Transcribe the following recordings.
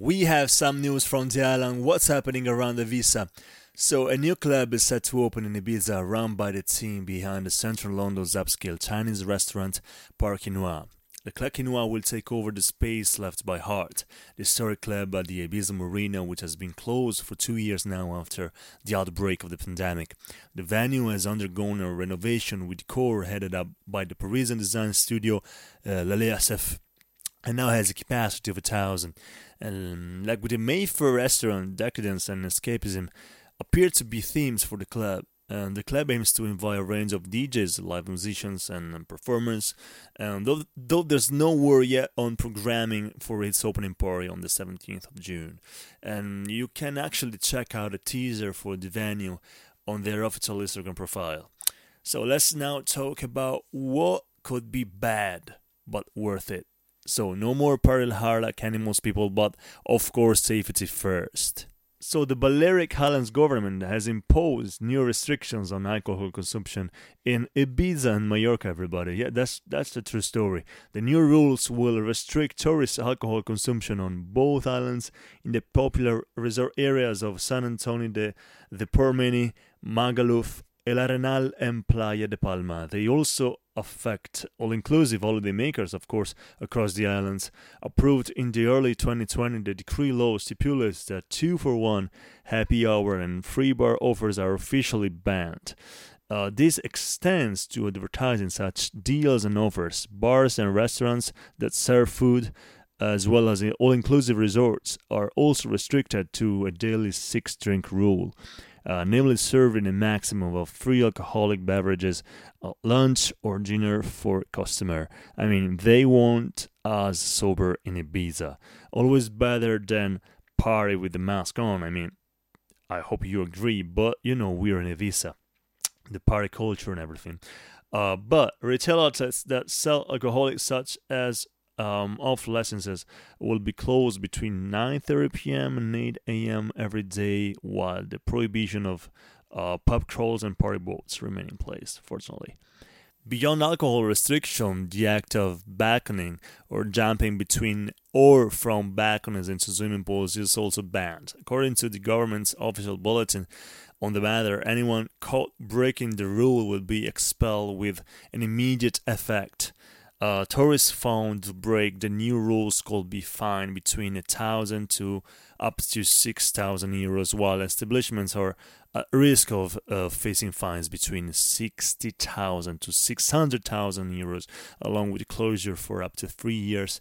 We have some news from the island. What's happening around Ibiza? So, a new club is set to open in Ibiza, run by the team behind the central London's upscale Chinese restaurant Park Chinois. The Club Chinois will take over the space left by Heart, the historic club at the Ibiza Marina, which has been closed for two years now after the outbreak of the pandemic. The venue has undergone a renovation with core headed up by the Parisian design studio uh, L'Aliasef and now has a capacity of a thousand. And um, like with the Mayfair restaurant, decadence and escapism appear to be themes for the club. And the club aims to invite a range of DJs, live musicians, and um, performers. And though, though there's no word yet on programming for its opening party on the 17th of June, and you can actually check out a teaser for the venue on their official Instagram profile. So let's now talk about what could be bad but worth it. So no more party hard like animals people, but of course safety first. So the Balearic Islands government has imposed new restrictions on alcohol consumption in Ibiza and Mallorca. Everybody, yeah, that's that's the true story. The new rules will restrict tourist alcohol consumption on both islands in the popular resort areas of San Antonio de the Portmany, Magaluf, El Arenal, and Playa de Palma. They also affect all inclusive holiday makers, of course, across the islands. Approved in the early 2020, the decree law stipulates that two for one happy hour and free bar offers are officially banned. Uh, this extends to advertising such deals and offers. Bars and restaurants that serve food, as well as all inclusive resorts, are also restricted to a daily six drink rule uh, namely serving a maximum of three alcoholic beverages at lunch or dinner for customer. I mean, they want us sober in Ibiza. Always better than party with the mask on. I mean, I hope you agree, but you know, we're in Ibiza. The party culture and everything. Uh, but retail outlets that sell alcoholics such as um, off licenses will be closed between 9:30 p.m. and 8 a.m. every day, while the prohibition of uh, pub crawls and party boats remain in place. Fortunately. Beyond alcohol restriction, the act of beckoning or jumping between or from balconies into swimming pools is also banned. According to the government's official bulletin on the matter, anyone caught breaking the rule will be expelled with an immediate effect. Uh, tourists found to break the new rules could be fined between a thousand to up to six thousand euros, while establishments are at risk of uh, facing fines between sixty thousand to six hundred thousand euros, along with closure for up to three years.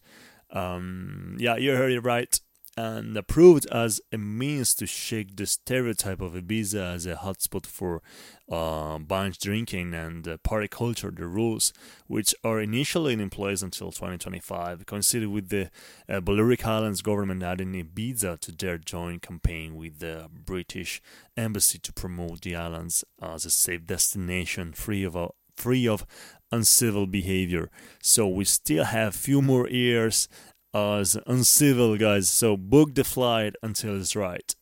Um, yeah, you heard it right and approved as a means to shake the stereotype of Ibiza as a hotspot for uh, binge drinking and uh, party culture. The rules, which are initially in place until 2025, coincided with the uh, Balearic Islands government adding Ibiza to their joint campaign with the British Embassy to promote the islands as a safe destination free of free of uncivil behavior. So we still have few more years as uncivil guys. So book the flight until it's right.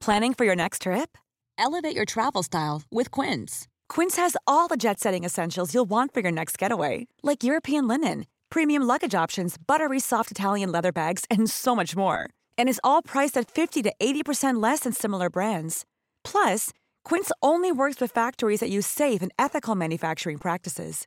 Planning for your next trip? Elevate your travel style with Quince. Quince has all the jet setting essentials you'll want for your next getaway, like European linen, premium luggage options, buttery soft Italian leather bags, and so much more. And is all priced at 50 to 80% less than similar brands. Plus, Quince only works with factories that use safe and ethical manufacturing practices.